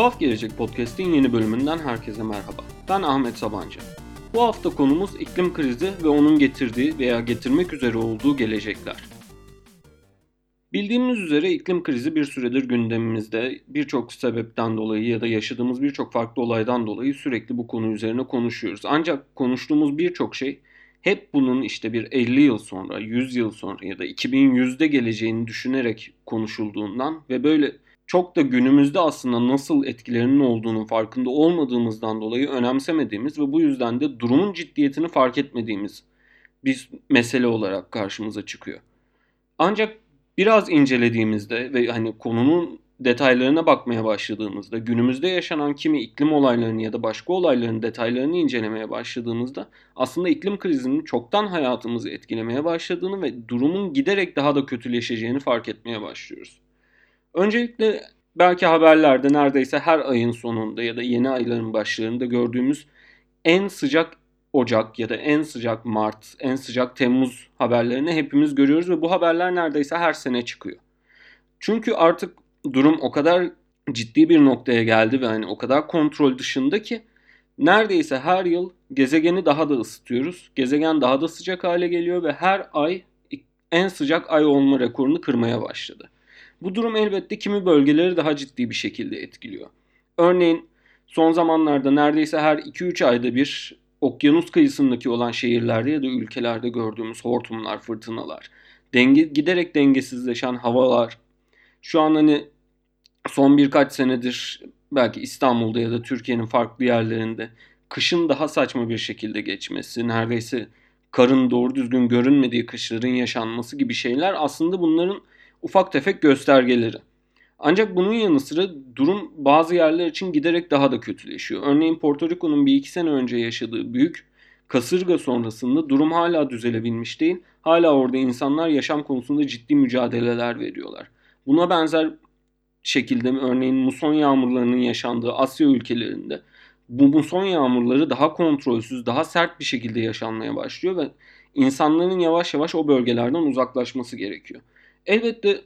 Tuhaf Gelecek Podcast'in yeni bölümünden herkese merhaba. Ben Ahmet Sabancı. Bu hafta konumuz iklim krizi ve onun getirdiği veya getirmek üzere olduğu gelecekler. Bildiğimiz üzere iklim krizi bir süredir gündemimizde birçok sebepten dolayı ya da yaşadığımız birçok farklı olaydan dolayı sürekli bu konu üzerine konuşuyoruz. Ancak konuştuğumuz birçok şey hep bunun işte bir 50 yıl sonra, 100 yıl sonra ya da 2100'de geleceğini düşünerek konuşulduğundan ve böyle çok da günümüzde aslında nasıl etkilerinin olduğunu farkında olmadığımızdan dolayı önemsemediğimiz ve bu yüzden de durumun ciddiyetini fark etmediğimiz bir mesele olarak karşımıza çıkıyor. Ancak biraz incelediğimizde ve hani konunun detaylarına bakmaya başladığımızda, günümüzde yaşanan kimi iklim olaylarını ya da başka olayların detaylarını incelemeye başladığımızda aslında iklim krizinin çoktan hayatımızı etkilemeye başladığını ve durumun giderek daha da kötüleşeceğini fark etmeye başlıyoruz. Öncelikle belki haberlerde neredeyse her ayın sonunda ya da yeni ayların başlarında gördüğümüz en sıcak Ocak ya da en sıcak Mart, en sıcak Temmuz haberlerini hepimiz görüyoruz ve bu haberler neredeyse her sene çıkıyor. Çünkü artık durum o kadar ciddi bir noktaya geldi ve hani o kadar kontrol dışında ki neredeyse her yıl gezegeni daha da ısıtıyoruz. Gezegen daha da sıcak hale geliyor ve her ay en sıcak ay olma rekorunu kırmaya başladı. Bu durum elbette kimi bölgeleri daha ciddi bir şekilde etkiliyor. Örneğin son zamanlarda neredeyse her 2-3 ayda bir okyanus kıyısındaki olan şehirlerde ya da ülkelerde gördüğümüz hortumlar, fırtınalar, denge, giderek dengesizleşen havalar, şu an hani son birkaç senedir belki İstanbul'da ya da Türkiye'nin farklı yerlerinde kışın daha saçma bir şekilde geçmesi, neredeyse karın doğru düzgün görünmediği kışların yaşanması gibi şeyler aslında bunların ufak tefek göstergeleri. Ancak bunun yanı sıra durum bazı yerler için giderek daha da kötüleşiyor. Örneğin Porto Rico'nun bir iki sene önce yaşadığı büyük kasırga sonrasında durum hala düzelebilmiş değil. Hala orada insanlar yaşam konusunda ciddi mücadeleler veriyorlar. Buna benzer şekilde örneğin muson yağmurlarının yaşandığı Asya ülkelerinde bu muson yağmurları daha kontrolsüz, daha sert bir şekilde yaşanmaya başlıyor ve insanların yavaş yavaş o bölgelerden uzaklaşması gerekiyor. Elbette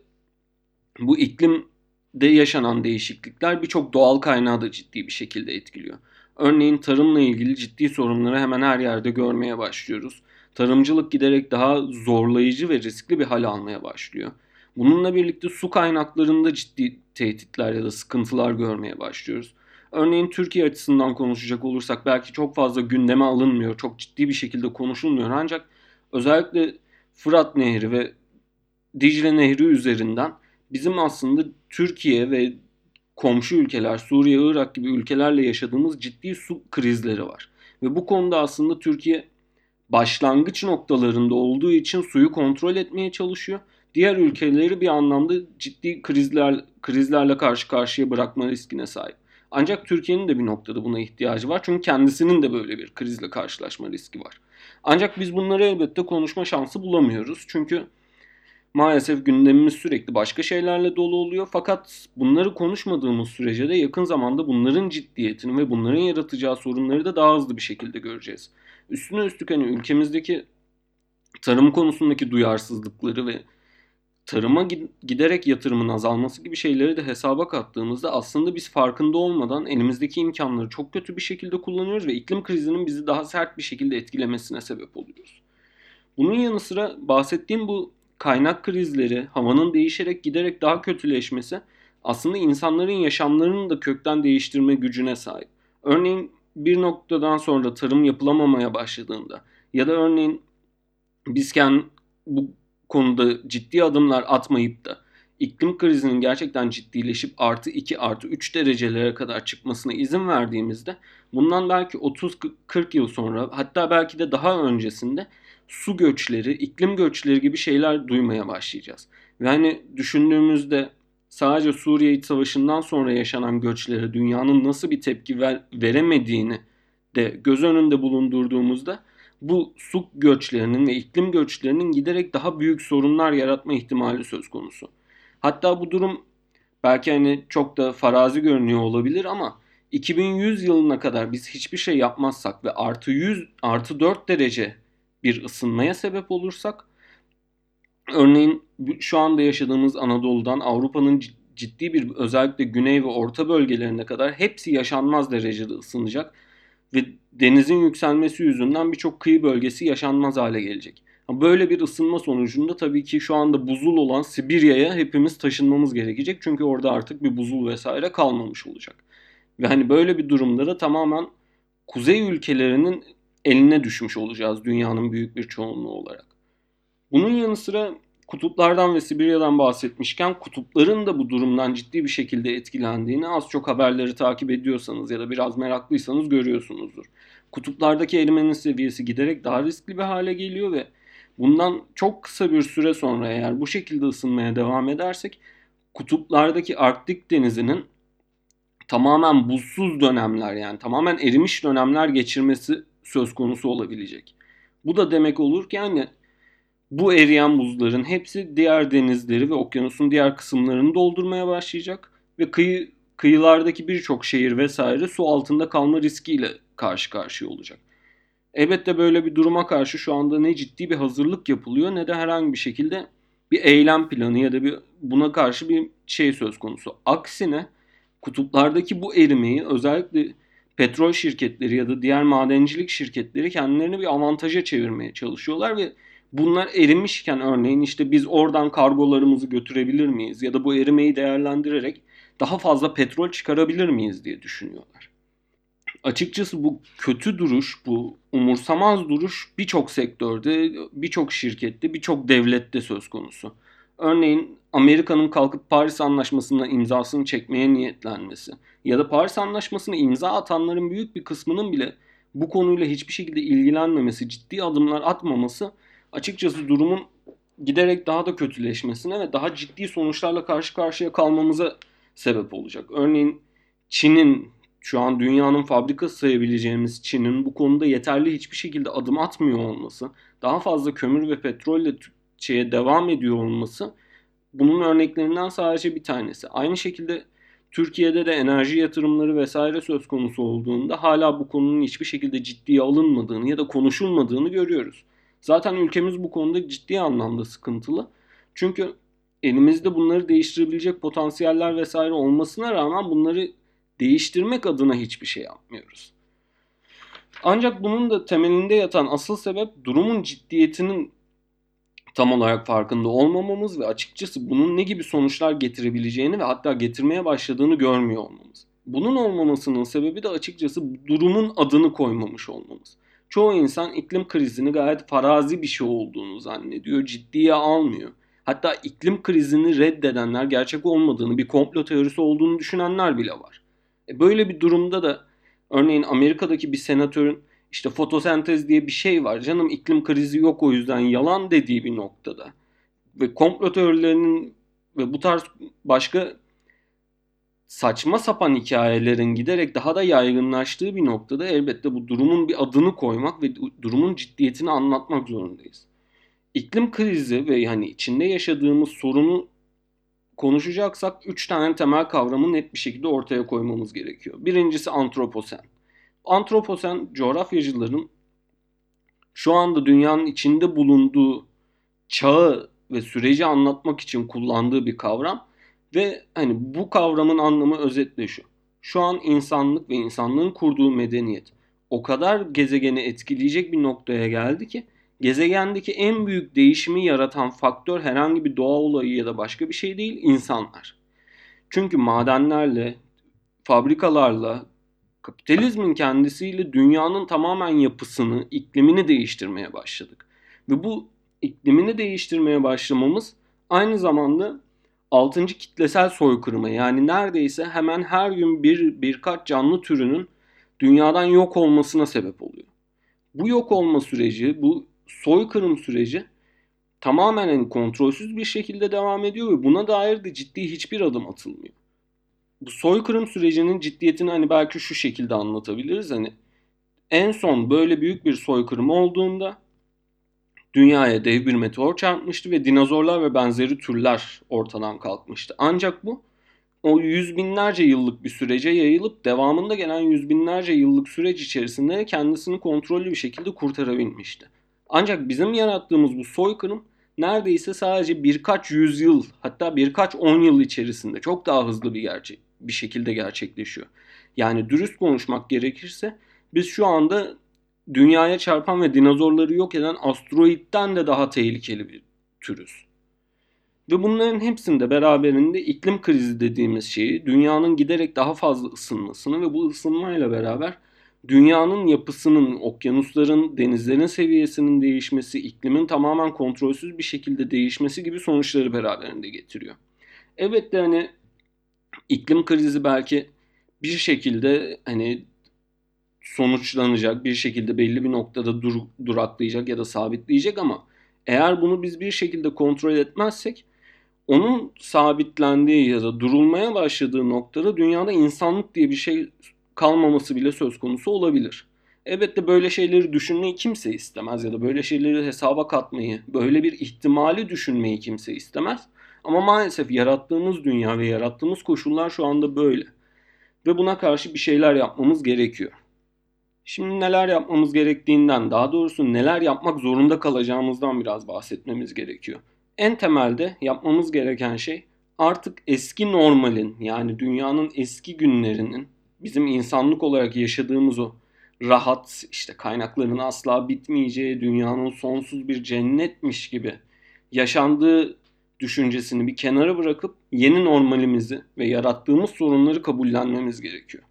bu iklimde yaşanan değişiklikler birçok doğal kaynağı da ciddi bir şekilde etkiliyor. Örneğin tarımla ilgili ciddi sorunları hemen her yerde görmeye başlıyoruz. Tarımcılık giderek daha zorlayıcı ve riskli bir hal almaya başlıyor. Bununla birlikte su kaynaklarında ciddi tehditler ya da sıkıntılar görmeye başlıyoruz. Örneğin Türkiye açısından konuşacak olursak belki çok fazla gündeme alınmıyor, çok ciddi bir şekilde konuşulmuyor ancak özellikle Fırat Nehri ve Dicle Nehri üzerinden bizim aslında Türkiye ve komşu ülkeler, Suriye, Irak gibi ülkelerle yaşadığımız ciddi su krizleri var. Ve bu konuda aslında Türkiye başlangıç noktalarında olduğu için suyu kontrol etmeye çalışıyor. Diğer ülkeleri bir anlamda ciddi krizler krizlerle karşı karşıya bırakma riskine sahip. Ancak Türkiye'nin de bir noktada buna ihtiyacı var. Çünkü kendisinin de böyle bir krizle karşılaşma riski var. Ancak biz bunları elbette konuşma şansı bulamıyoruz. Çünkü maalesef gündemimiz sürekli başka şeylerle dolu oluyor. Fakat bunları konuşmadığımız sürece de yakın zamanda bunların ciddiyetini ve bunların yaratacağı sorunları da daha hızlı bir şekilde göreceğiz. Üstüne üstlük hani ülkemizdeki tarım konusundaki duyarsızlıkları ve tarıma giderek yatırımın azalması gibi şeyleri de hesaba kattığımızda aslında biz farkında olmadan elimizdeki imkanları çok kötü bir şekilde kullanıyoruz ve iklim krizinin bizi daha sert bir şekilde etkilemesine sebep oluyoruz. Bunun yanı sıra bahsettiğim bu kaynak krizleri, havanın değişerek giderek daha kötüleşmesi aslında insanların yaşamlarını da kökten değiştirme gücüne sahip. Örneğin bir noktadan sonra tarım yapılamamaya başladığında ya da örneğin bizken bu konuda ciddi adımlar atmayıp da iklim krizinin gerçekten ciddileşip artı 2 artı 3 derecelere kadar çıkmasına izin verdiğimizde bundan belki 30-40 yıl sonra hatta belki de daha öncesinde su göçleri, iklim göçleri gibi şeyler duymaya başlayacağız. Ve hani düşündüğümüzde sadece Suriye İç Savaşı'ndan sonra yaşanan göçlere dünyanın nasıl bir tepki ver, veremediğini de göz önünde bulundurduğumuzda bu su göçlerinin ve iklim göçlerinin giderek daha büyük sorunlar yaratma ihtimali söz konusu. Hatta bu durum belki hani çok da farazi görünüyor olabilir ama 2100 yılına kadar biz hiçbir şey yapmazsak ve artı 100 artı 4 derece bir ısınmaya sebep olursak örneğin şu anda yaşadığımız Anadolu'dan Avrupa'nın ciddi bir özellikle güney ve orta bölgelerine kadar hepsi yaşanmaz derecede ısınacak ve denizin yükselmesi yüzünden birçok kıyı bölgesi yaşanmaz hale gelecek. Böyle bir ısınma sonucunda tabii ki şu anda buzul olan Sibirya'ya hepimiz taşınmamız gerekecek. Çünkü orada artık bir buzul vesaire kalmamış olacak. Ve hani böyle bir durumda da tamamen kuzey ülkelerinin eline düşmüş olacağız dünyanın büyük bir çoğunluğu olarak. Bunun yanı sıra kutuplardan ve Sibirya'dan bahsetmişken kutupların da bu durumdan ciddi bir şekilde etkilendiğini az çok haberleri takip ediyorsanız ya da biraz meraklıysanız görüyorsunuzdur. Kutuplardaki erimenin seviyesi giderek daha riskli bir hale geliyor ve bundan çok kısa bir süre sonra eğer bu şekilde ısınmaya devam edersek kutuplardaki Arktik denizinin tamamen buzsuz dönemler yani tamamen erimiş dönemler geçirmesi söz konusu olabilecek. Bu da demek olur ki yani bu eriyen buzların hepsi diğer denizleri ve okyanusun diğer kısımlarını doldurmaya başlayacak ve kıyı kıyılardaki birçok şehir vesaire su altında kalma riskiyle karşı karşıya olacak. Elbette böyle bir duruma karşı şu anda ne ciddi bir hazırlık yapılıyor ne de herhangi bir şekilde bir eylem planı ya da bir buna karşı bir şey söz konusu. Aksine kutuplardaki bu erimeyi özellikle petrol şirketleri ya da diğer madencilik şirketleri kendilerini bir avantaja çevirmeye çalışıyorlar ve bunlar erimişken örneğin işte biz oradan kargolarımızı götürebilir miyiz ya da bu erimeyi değerlendirerek daha fazla petrol çıkarabilir miyiz diye düşünüyorlar. Açıkçası bu kötü duruş, bu umursamaz duruş birçok sektörde, birçok şirkette, birçok devlette söz konusu. Örneğin Amerika'nın kalkıp Paris Anlaşması'na imzasını çekmeye niyetlenmesi ya da Paris Anlaşması'na imza atanların büyük bir kısmının bile bu konuyla hiçbir şekilde ilgilenmemesi, ciddi adımlar atmaması açıkçası durumun giderek daha da kötüleşmesine ve daha ciddi sonuçlarla karşı karşıya kalmamıza sebep olacak. Örneğin Çin'in şu an dünyanın fabrikası sayabileceğimiz Çin'in bu konuda yeterli hiçbir şekilde adım atmıyor olması, daha fazla kömür ve petrolle şeye devam ediyor olması bunun örneklerinden sadece bir tanesi. Aynı şekilde Türkiye'de de enerji yatırımları vesaire söz konusu olduğunda hala bu konunun hiçbir şekilde ciddiye alınmadığını ya da konuşulmadığını görüyoruz. Zaten ülkemiz bu konuda ciddi anlamda sıkıntılı. Çünkü elimizde bunları değiştirebilecek potansiyeller vesaire olmasına rağmen bunları değiştirmek adına hiçbir şey yapmıyoruz. Ancak bunun da temelinde yatan asıl sebep durumun ciddiyetinin tam olarak farkında olmamamız ve açıkçası bunun ne gibi sonuçlar getirebileceğini ve hatta getirmeye başladığını görmüyor olmamız. Bunun olmamasının sebebi de açıkçası durumun adını koymamış olmamız. Çoğu insan iklim krizini gayet farazi bir şey olduğunu zannediyor, ciddiye almıyor. Hatta iklim krizini reddedenler gerçek olmadığını, bir komplo teorisi olduğunu düşünenler bile var. E böyle bir durumda da örneğin Amerika'daki bir senatörün işte fotosentez diye bir şey var. Canım iklim krizi yok o yüzden yalan dediği bir noktada. Ve komplo teorilerinin ve bu tarz başka saçma sapan hikayelerin giderek daha da yaygınlaştığı bir noktada elbette bu durumun bir adını koymak ve durumun ciddiyetini anlatmak zorundayız. İklim krizi ve yani içinde yaşadığımız sorunu konuşacaksak üç tane temel kavramı net bir şekilde ortaya koymamız gerekiyor. Birincisi antroposen. Antroposen coğrafyacıların şu anda dünyanın içinde bulunduğu çağı ve süreci anlatmak için kullandığı bir kavram ve hani bu kavramın anlamı özetle şu. Şu an insanlık ve insanlığın kurduğu medeniyet o kadar gezegeni etkileyecek bir noktaya geldi ki gezegendeki en büyük değişimi yaratan faktör herhangi bir doğa olayı ya da başka bir şey değil insanlar. Çünkü madenlerle, fabrikalarla, kapitalizmin kendisiyle dünyanın tamamen yapısını, iklimini değiştirmeye başladık. Ve bu iklimini değiştirmeye başlamamız aynı zamanda 6. kitlesel soykırıma yani neredeyse hemen her gün bir birkaç canlı türünün dünyadan yok olmasına sebep oluyor. Bu yok olma süreci, bu soykırım süreci tamamen kontrolsüz bir şekilde devam ediyor ve buna dair de ciddi hiçbir adım atılmıyor. Bu soykırım sürecinin ciddiyetini hani belki şu şekilde anlatabiliriz. Hani en son böyle büyük bir soykırım olduğunda dünyaya dev bir meteor çarpmıştı ve dinozorlar ve benzeri türler ortadan kalkmıştı. Ancak bu o yüz binlerce yıllık bir sürece yayılıp devamında gelen yüz binlerce yıllık süreç içerisinde kendisini kontrollü bir şekilde kurtarabilmişti. Ancak bizim yarattığımız bu soykırım neredeyse sadece birkaç yüzyıl hatta birkaç on yıl içerisinde çok daha hızlı bir gerçek bir şekilde gerçekleşiyor. Yani dürüst konuşmak gerekirse biz şu anda dünyaya çarpan ve dinozorları yok eden asteroitten de daha tehlikeli bir türüz. Ve bunların hepsinde beraberinde iklim krizi dediğimiz şeyi, dünyanın giderek daha fazla ısınmasını ve bu ısınmayla beraber dünyanın yapısının, okyanusların, denizlerin seviyesinin değişmesi, iklimin tamamen kontrolsüz bir şekilde değişmesi gibi sonuçları beraberinde getiriyor. Evet de hani iklim krizi belki bir şekilde hani sonuçlanacak, bir şekilde belli bir noktada dur, duraklayacak ya da sabitleyecek ama eğer bunu biz bir şekilde kontrol etmezsek onun sabitlendiği ya da durulmaya başladığı noktada dünyada insanlık diye bir şey kalmaması bile söz konusu olabilir. Elbette böyle şeyleri düşünmeyi kimse istemez ya da böyle şeyleri hesaba katmayı, böyle bir ihtimali düşünmeyi kimse istemez. Ama maalesef yarattığımız dünya ve yarattığımız koşullar şu anda böyle. Ve buna karşı bir şeyler yapmamız gerekiyor. Şimdi neler yapmamız gerektiğinden, daha doğrusu neler yapmak zorunda kalacağımızdan biraz bahsetmemiz gerekiyor. En temelde yapmamız gereken şey artık eski normalin yani dünyanın eski günlerinin bizim insanlık olarak yaşadığımız o rahat işte kaynakların asla bitmeyeceği dünyanın sonsuz bir cennetmiş gibi yaşandığı düşüncesini bir kenara bırakıp yeni normalimizi ve yarattığımız sorunları kabullenmemiz gerekiyor.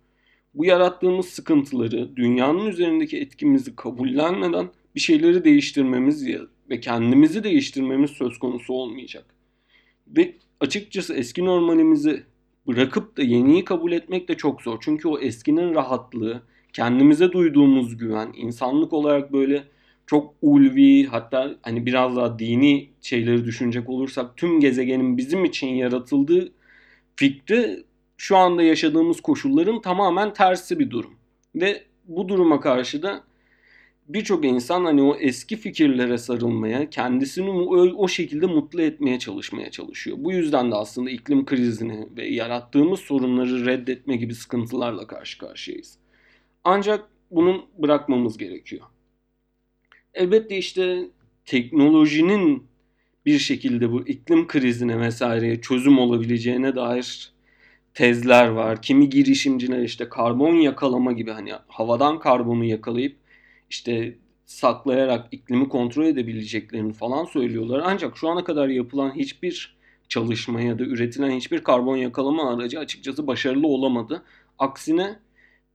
Bu yarattığımız sıkıntıları, dünyanın üzerindeki etkimizi kabullenmeden bir şeyleri değiştirmemiz ve kendimizi değiştirmemiz söz konusu olmayacak. Ve açıkçası eski normalimizi bırakıp da yeniyi kabul etmek de çok zor. Çünkü o eskinin rahatlığı, kendimize duyduğumuz güven, insanlık olarak böyle çok ulvi hatta hani biraz daha dini şeyleri düşünecek olursak tüm gezegenin bizim için yaratıldığı fikri şu anda yaşadığımız koşulların tamamen tersi bir durum. Ve bu duruma karşı da birçok insan hani o eski fikirlere sarılmaya, kendisini o şekilde mutlu etmeye çalışmaya çalışıyor. Bu yüzden de aslında iklim krizini ve yarattığımız sorunları reddetme gibi sıkıntılarla karşı karşıyayız. Ancak bunun bırakmamız gerekiyor. Elbette işte teknolojinin bir şekilde bu iklim krizine vesaireye çözüm olabileceğine dair tezler var. Kimi girişimciler işte karbon yakalama gibi hani havadan karbonu yakalayıp işte saklayarak iklimi kontrol edebileceklerini falan söylüyorlar. Ancak şu ana kadar yapılan hiçbir çalışma ya da üretilen hiçbir karbon yakalama aracı açıkçası başarılı olamadı. Aksine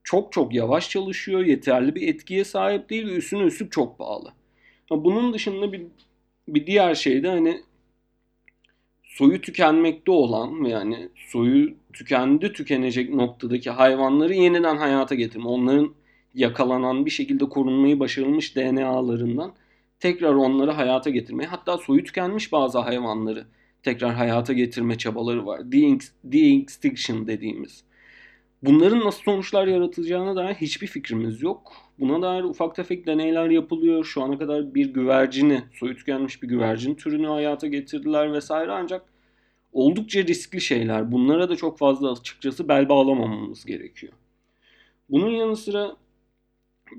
çok çok yavaş çalışıyor, yeterli bir etkiye sahip değil ve üstüne üstlük çok pahalı. Bunun dışında bir, bir diğer şey de hani soyu tükenmekte olan yani soyu tükendi tükenecek noktadaki hayvanları yeniden hayata getirme. Onların yakalanan bir şekilde korunmayı başarılmış DNA'larından tekrar onları hayata getirmeye hatta soyu tükenmiş bazı hayvanları tekrar hayata getirme çabaları var. De-extinction dediğimiz. Bunların nasıl sonuçlar yaratacağına dair hiçbir fikrimiz yok. Buna dair ufak tefek deneyler yapılıyor. Şu ana kadar bir güvercini, soyu tükenmiş bir güvercin türünü hayata getirdiler vesaire ancak oldukça riskli şeyler. Bunlara da çok fazla açıkçası bel bağlamamamız gerekiyor. Bunun yanı sıra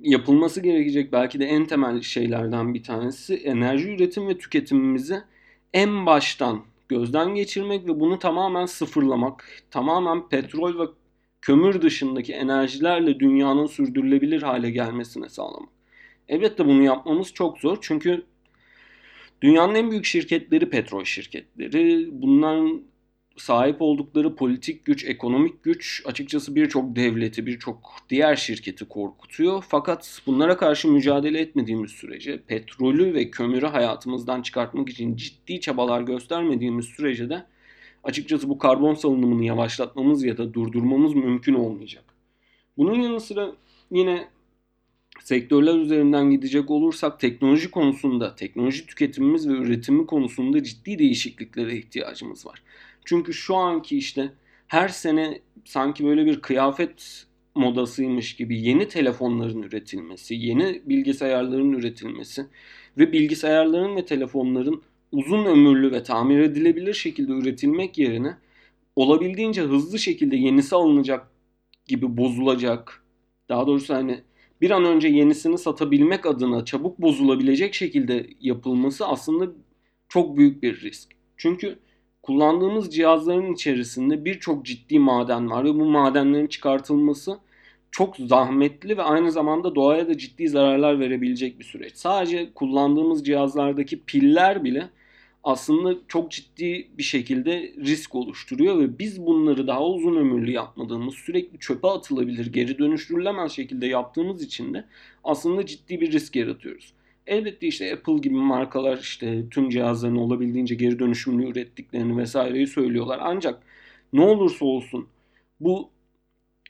yapılması gerekecek belki de en temel şeylerden bir tanesi enerji üretim ve tüketimimizi en baştan gözden geçirmek ve bunu tamamen sıfırlamak. Tamamen petrol ve kömür dışındaki enerjilerle dünyanın sürdürülebilir hale gelmesine sağlamak. Elbette bunu yapmamız çok zor çünkü dünyanın en büyük şirketleri petrol şirketleri. Bunların sahip oldukları politik güç, ekonomik güç açıkçası birçok devleti, birçok diğer şirketi korkutuyor. Fakat bunlara karşı mücadele etmediğimiz sürece, petrolü ve kömürü hayatımızdan çıkartmak için ciddi çabalar göstermediğimiz sürece de açıkçası bu karbon salınımını yavaşlatmamız ya da durdurmamız mümkün olmayacak. Bunun yanı sıra yine sektörler üzerinden gidecek olursak teknoloji konusunda, teknoloji tüketimimiz ve üretimi konusunda ciddi değişikliklere ihtiyacımız var. Çünkü şu anki işte her sene sanki böyle bir kıyafet modasıymış gibi yeni telefonların üretilmesi, yeni bilgisayarların üretilmesi ve bilgisayarların ve telefonların uzun ömürlü ve tamir edilebilir şekilde üretilmek yerine olabildiğince hızlı şekilde yenisi alınacak gibi bozulacak. Daha doğrusu hani bir an önce yenisini satabilmek adına çabuk bozulabilecek şekilde yapılması aslında çok büyük bir risk. Çünkü kullandığımız cihazların içerisinde birçok ciddi maden var ve bu madenlerin çıkartılması çok zahmetli ve aynı zamanda doğaya da ciddi zararlar verebilecek bir süreç. Sadece kullandığımız cihazlardaki piller bile aslında çok ciddi bir şekilde risk oluşturuyor ve biz bunları daha uzun ömürlü yapmadığımız, sürekli çöpe atılabilir, geri dönüştürülemez şekilde yaptığımız için de aslında ciddi bir risk yaratıyoruz. Elbette işte Apple gibi markalar işte tüm cihazlarını olabildiğince geri dönüşümlü ürettiklerini vesaireyi söylüyorlar. Ancak ne olursa olsun bu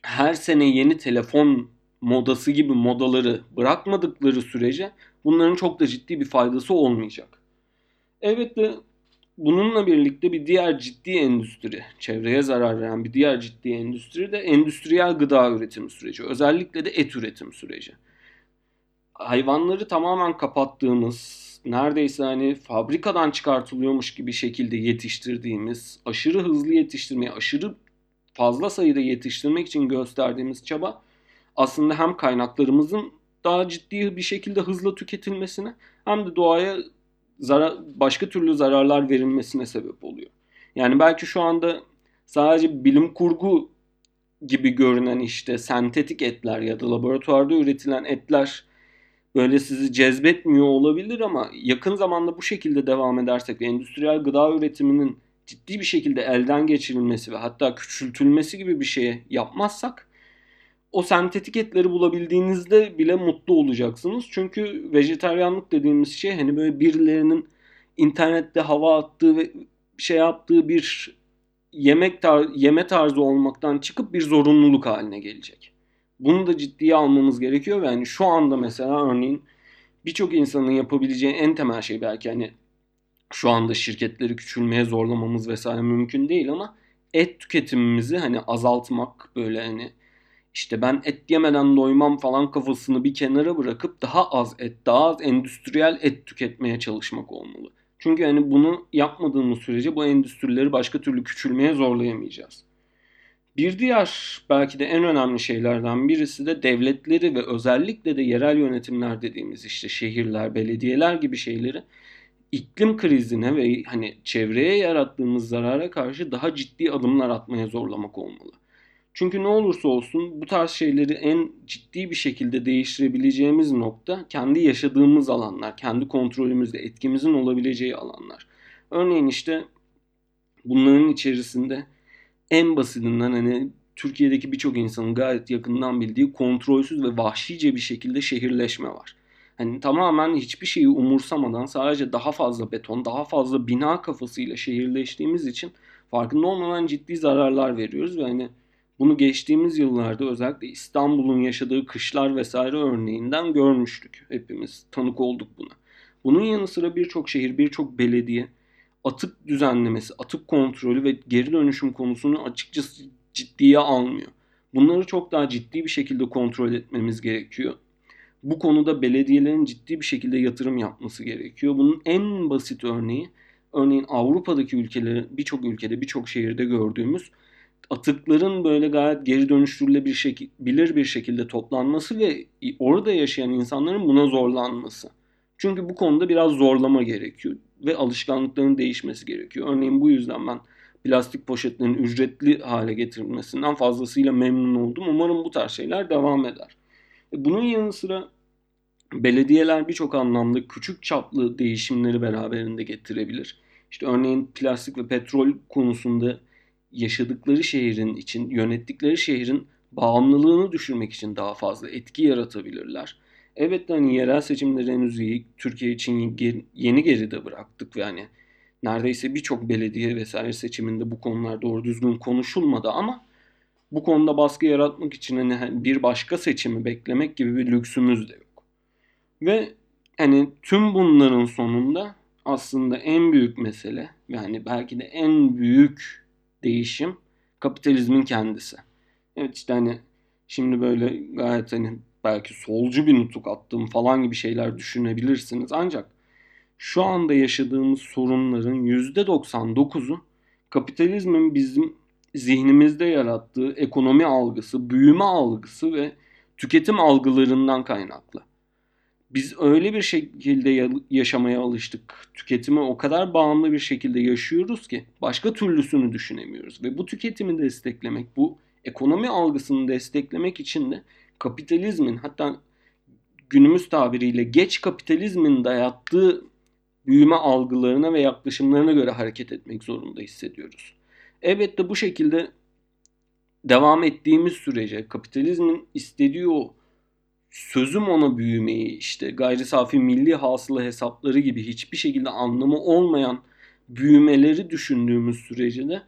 her sene yeni telefon modası gibi modaları bırakmadıkları sürece bunların çok da ciddi bir faydası olmayacak. Evet de bununla birlikte bir diğer ciddi endüstri, çevreye zarar veren bir diğer ciddi endüstri de endüstriyel gıda üretim süreci. Özellikle de et üretim süreci. Hayvanları tamamen kapattığımız, neredeyse hani fabrikadan çıkartılıyormuş gibi şekilde yetiştirdiğimiz, aşırı hızlı yetiştirmeye, aşırı fazla sayıda yetiştirmek için gösterdiğimiz çaba aslında hem kaynaklarımızın daha ciddi bir şekilde hızla tüketilmesine hem de doğaya zarar, başka türlü zararlar verilmesine sebep oluyor. Yani belki şu anda sadece bilim kurgu gibi görünen işte sentetik etler ya da laboratuvarda üretilen etler böyle sizi cezbetmiyor olabilir ama yakın zamanda bu şekilde devam edersek endüstriyel gıda üretiminin ciddi bir şekilde elden geçirilmesi ve hatta küçültülmesi gibi bir şeye yapmazsak o sentetik etleri bulabildiğinizde bile mutlu olacaksınız. Çünkü vejetaryanlık dediğimiz şey hani böyle birilerinin internette hava attığı ve şey yaptığı bir yemek tar yeme tarzı olmaktan çıkıp bir zorunluluk haline gelecek. Bunu da ciddiye almamız gerekiyor ve hani şu anda mesela örneğin birçok insanın yapabileceği en temel şey belki hani şu anda şirketleri küçülmeye zorlamamız vesaire mümkün değil ama et tüketimimizi hani azaltmak böyle hani işte ben et yemeden doymam falan kafasını bir kenara bırakıp daha az et, daha az endüstriyel et tüketmeye çalışmak olmalı. Çünkü hani bunu yapmadığımız sürece bu endüstrileri başka türlü küçülmeye zorlayamayacağız. Bir diğer belki de en önemli şeylerden birisi de devletleri ve özellikle de yerel yönetimler dediğimiz işte şehirler, belediyeler gibi şeyleri iklim krizine ve hani çevreye yarattığımız zarara karşı daha ciddi adımlar atmaya zorlamak olmalı. Çünkü ne olursa olsun bu tarz şeyleri en ciddi bir şekilde değiştirebileceğimiz nokta kendi yaşadığımız alanlar, kendi kontrolümüzde etkimizin olabileceği alanlar. Örneğin işte bunların içerisinde en basitinden hani Türkiye'deki birçok insanın gayet yakından bildiği kontrolsüz ve vahşice bir şekilde şehirleşme var. Hani tamamen hiçbir şeyi umursamadan sadece daha fazla beton, daha fazla bina kafasıyla şehirleştiğimiz için farkında olmadan ciddi zararlar veriyoruz ve hani bunu geçtiğimiz yıllarda özellikle İstanbul'un yaşadığı kışlar vesaire örneğinden görmüştük. Hepimiz tanık olduk buna. Bunun yanı sıra birçok şehir, birçok belediye atık düzenlemesi, atık kontrolü ve geri dönüşüm konusunu açıkçası ciddiye almıyor. Bunları çok daha ciddi bir şekilde kontrol etmemiz gerekiyor. Bu konuda belediyelerin ciddi bir şekilde yatırım yapması gerekiyor. Bunun en basit örneği örneğin Avrupa'daki ülkeleri birçok ülkede birçok şehirde gördüğümüz atıkların böyle gayet geri dönüştürülebilir şekil, bir şekilde toplanması ve orada yaşayan insanların buna zorlanması. Çünkü bu konuda biraz zorlama gerekiyor ve alışkanlıkların değişmesi gerekiyor. Örneğin bu yüzden ben plastik poşetlerin ücretli hale getirilmesinden fazlasıyla memnun oldum. Umarım bu tarz şeyler devam eder. E, bunun yanı sıra belediyeler birçok anlamda küçük çaplı değişimleri beraberinde getirebilir. İşte örneğin plastik ve petrol konusunda yaşadıkları şehrin için, yönettikleri şehrin bağımlılığını düşürmek için daha fazla etki yaratabilirler. Evet hani yerel seçimleri henüz iyi, Türkiye için yeni geride bıraktık ve hani neredeyse birçok belediye vesaire seçiminde bu konular doğru düzgün konuşulmadı ama bu konuda baskı yaratmak için hani bir başka seçimi beklemek gibi bir lüksümüz de yok. Ve hani tüm bunların sonunda aslında en büyük mesele yani belki de en büyük değişim kapitalizmin kendisi. Evet işte hani şimdi böyle gayet hani belki solcu bir nutuk attığım falan gibi şeyler düşünebilirsiniz. Ancak şu anda yaşadığımız sorunların %99'u kapitalizmin bizim zihnimizde yarattığı ekonomi algısı, büyüme algısı ve tüketim algılarından kaynaklı. biz öyle bir şekilde yaşamaya alıştık. Tüketime o kadar bağımlı bir şekilde yaşıyoruz ki başka türlüsünü düşünemiyoruz. Ve bu tüketimi desteklemek, bu ekonomi algısını desteklemek için de kapitalizmin hatta günümüz tabiriyle geç kapitalizmin dayattığı büyüme algılarına ve yaklaşımlarına göre hareket etmek zorunda hissediyoruz. Evet de bu şekilde devam ettiğimiz sürece kapitalizmin istediği o sözüm ona büyümeyi işte gayri safi milli hasıla hesapları gibi hiçbir şekilde anlamı olmayan büyümeleri düşündüğümüz sürece de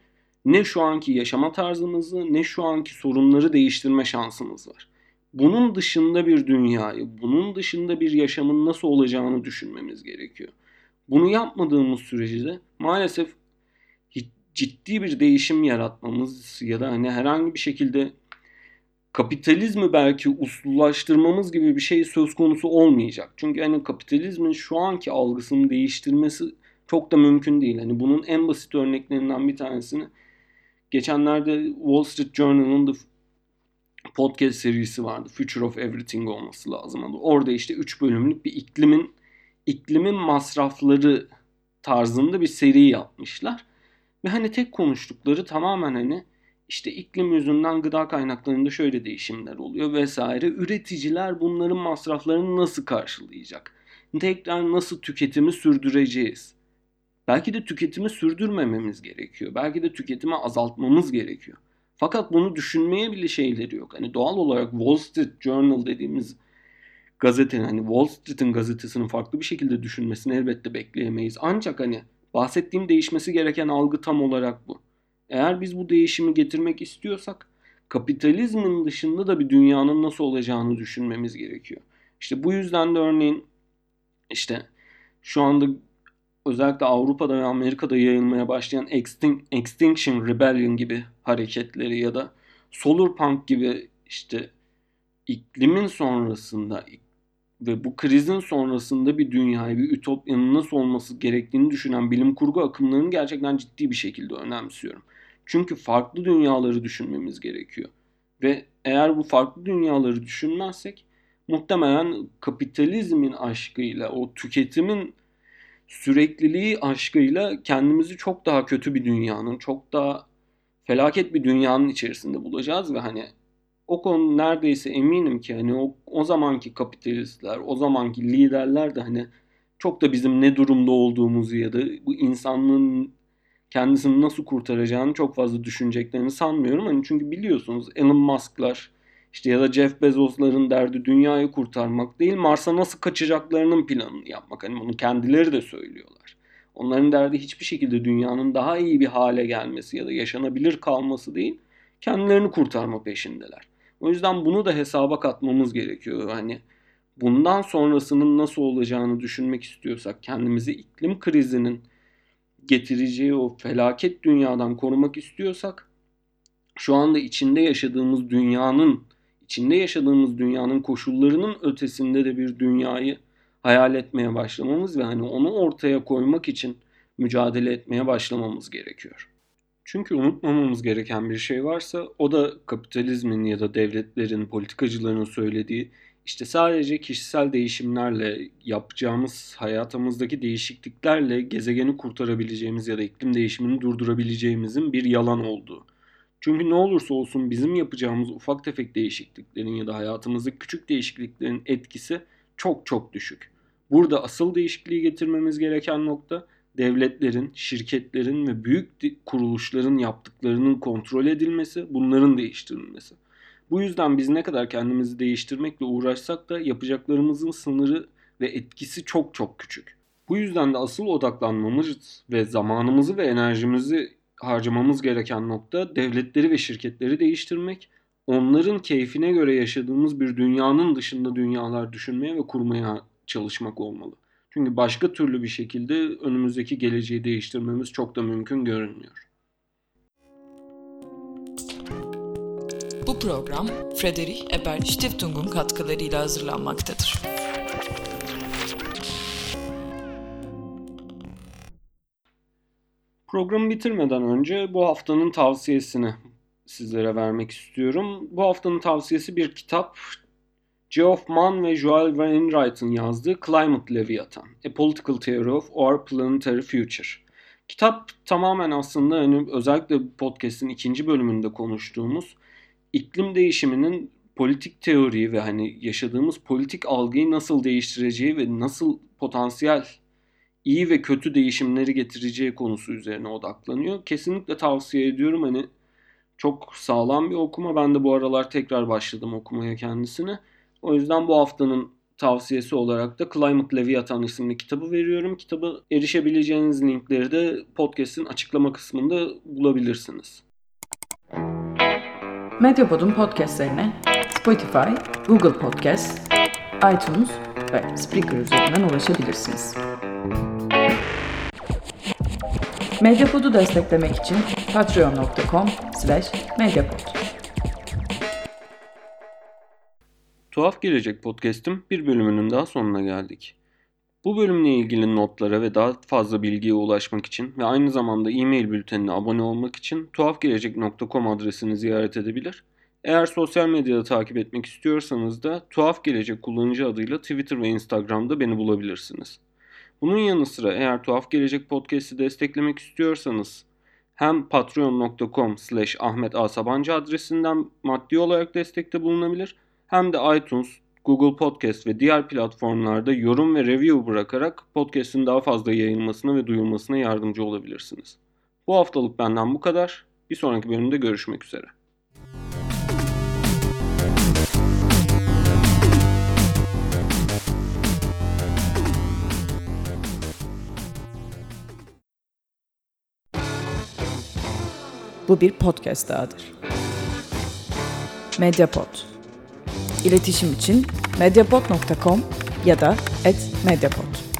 ne şu anki yaşama tarzımızı ne şu anki sorunları değiştirme şansımız var. Bunun dışında bir dünyayı, bunun dışında bir yaşamın nasıl olacağını düşünmemiz gerekiyor. Bunu yapmadığımız sürece de maalesef ciddi bir değişim yaratmamız ya da hani herhangi bir şekilde kapitalizmi belki uslulaştırmamız gibi bir şey söz konusu olmayacak. Çünkü hani kapitalizmin şu anki algısını değiştirmesi çok da mümkün değil. Hani bunun en basit örneklerinden bir tanesini geçenlerde Wall Street Journal'ın podcast serisi vardı. Future of Everything olması lazım. Orada işte 3 bölümlük bir iklimin iklimin masrafları tarzında bir seri yapmışlar. Ve hani tek konuştukları tamamen hani işte iklim yüzünden gıda kaynaklarında şöyle değişimler oluyor vesaire. Üreticiler bunların masraflarını nasıl karşılayacak? Tekrar nasıl tüketimi sürdüreceğiz? Belki de tüketimi sürdürmememiz gerekiyor. Belki de tüketimi azaltmamız gerekiyor. Fakat bunu düşünmeye bile şeyleri yok. Hani doğal olarak Wall Street Journal dediğimiz gazetenin hani Wall Street'in gazetesinin farklı bir şekilde düşünmesini elbette bekleyemeyiz. Ancak hani bahsettiğim değişmesi gereken algı tam olarak bu. Eğer biz bu değişimi getirmek istiyorsak kapitalizmin dışında da bir dünyanın nasıl olacağını düşünmemiz gerekiyor. İşte bu yüzden de örneğin işte şu anda özellikle Avrupa'da ve Amerika'da yayılmaya başlayan Extinction Rebellion gibi hareketleri ya da Solar Punk gibi işte iklimin sonrasında ve bu krizin sonrasında bir dünyayı, bir ütopyanın nasıl olması gerektiğini düşünen bilim kurgu akımlarını gerçekten ciddi bir şekilde önemsiyorum. Çünkü farklı dünyaları düşünmemiz gerekiyor. Ve eğer bu farklı dünyaları düşünmezsek muhtemelen kapitalizmin aşkıyla, o tüketimin sürekliliği aşkıyla kendimizi çok daha kötü bir dünyanın, çok daha felaket bir dünyanın içerisinde bulacağız ve hani o konu neredeyse eminim ki hani o, o zamanki kapitalistler, o zamanki liderler de hani çok da bizim ne durumda olduğumuzu ya da bu insanlığın kendisini nasıl kurtaracağını çok fazla düşüneceklerini sanmıyorum. Hani çünkü biliyorsunuz Elon Musk'lar işte ya da Jeff Bezos'ların derdi dünyayı kurtarmak değil Mars'a nasıl kaçacaklarının planını yapmak. Hani bunu kendileri de söylüyorlar. Onların derdi hiçbir şekilde dünyanın daha iyi bir hale gelmesi ya da yaşanabilir kalması değil. Kendilerini kurtarma peşindeler. O yüzden bunu da hesaba katmamız gerekiyor. Hani bundan sonrasının nasıl olacağını düşünmek istiyorsak kendimizi iklim krizinin getireceği o felaket dünyadan korumak istiyorsak şu anda içinde yaşadığımız dünyanın içinde yaşadığımız dünyanın koşullarının ötesinde de bir dünyayı hayal etmeye başlamamız ve hani onu ortaya koymak için mücadele etmeye başlamamız gerekiyor. Çünkü unutmamamız gereken bir şey varsa o da kapitalizmin ya da devletlerin, politikacıların söylediği işte sadece kişisel değişimlerle yapacağımız hayatımızdaki değişikliklerle gezegeni kurtarabileceğimiz ya da iklim değişimini durdurabileceğimizin bir yalan olduğu. Çünkü ne olursa olsun bizim yapacağımız ufak tefek değişikliklerin ya da hayatımızdaki küçük değişikliklerin etkisi çok çok düşük. Burada asıl değişikliği getirmemiz gereken nokta devletlerin, şirketlerin ve büyük kuruluşların yaptıklarının kontrol edilmesi, bunların değiştirilmesi. Bu yüzden biz ne kadar kendimizi değiştirmekle uğraşsak da yapacaklarımızın sınırı ve etkisi çok çok küçük. Bu yüzden de asıl odaklanmamız ve zamanımızı ve enerjimizi harcamamız gereken nokta devletleri ve şirketleri değiştirmek, onların keyfine göre yaşadığımız bir dünyanın dışında dünyalar düşünmeye ve kurmaya çalışmak olmalı. Çünkü başka türlü bir şekilde önümüzdeki geleceği değiştirmemiz çok da mümkün görünmüyor. Bu program Friedrich Ebert Stiftung'un katkılarıyla hazırlanmaktadır. Programı bitirmeden önce bu haftanın tavsiyesini sizlere vermek istiyorum. Bu haftanın tavsiyesi bir kitap Geoff Mann ve Joel Wainwright'ın yazdığı Climate Leviathan, A Political Theory of Our Planetary Future. Kitap tamamen aslında hani özellikle podcast'in ikinci bölümünde konuştuğumuz iklim değişiminin politik teoriyi ve hani yaşadığımız politik algıyı nasıl değiştireceği ve nasıl potansiyel iyi ve kötü değişimleri getireceği konusu üzerine odaklanıyor. Kesinlikle tavsiye ediyorum hani çok sağlam bir okuma. Ben de bu aralar tekrar başladım okumaya kendisini. O yüzden bu haftanın tavsiyesi olarak da Climate Leviathan isimli kitabı veriyorum. Kitabı erişebileceğiniz linkleri de podcast'in açıklama kısmında bulabilirsiniz. Medyapod'un podcastlerine Spotify, Google Podcast, iTunes ve Spreaker üzerinden ulaşabilirsiniz. Medyapod'u desteklemek için patreon.com slash medyapod. Tuhaf Gelecek Podcast'im bir bölümünün daha sonuna geldik. Bu bölümle ilgili notlara ve daha fazla bilgiye ulaşmak için ve aynı zamanda e-mail bültenine abone olmak için tuhafgelecek.com adresini ziyaret edebilir. Eğer sosyal medyada takip etmek istiyorsanız da Tuhaf Gelecek kullanıcı adıyla Twitter ve Instagram'da beni bulabilirsiniz. Bunun yanı sıra eğer Tuhaf Gelecek Podcast'i desteklemek istiyorsanız hem patreon.com slash Ahmet Asabancı adresinden maddi olarak destekte bulunabilir hem de iTunes, Google Podcast ve diğer platformlarda yorum ve review bırakarak podcast'in daha fazla yayılmasına ve duyulmasına yardımcı olabilirsiniz. Bu haftalık benden bu kadar. Bir sonraki bölümde görüşmek üzere. Bu bir podcast dahadır. Mediapod. İletişim için mediapod.com ya da @mediapod.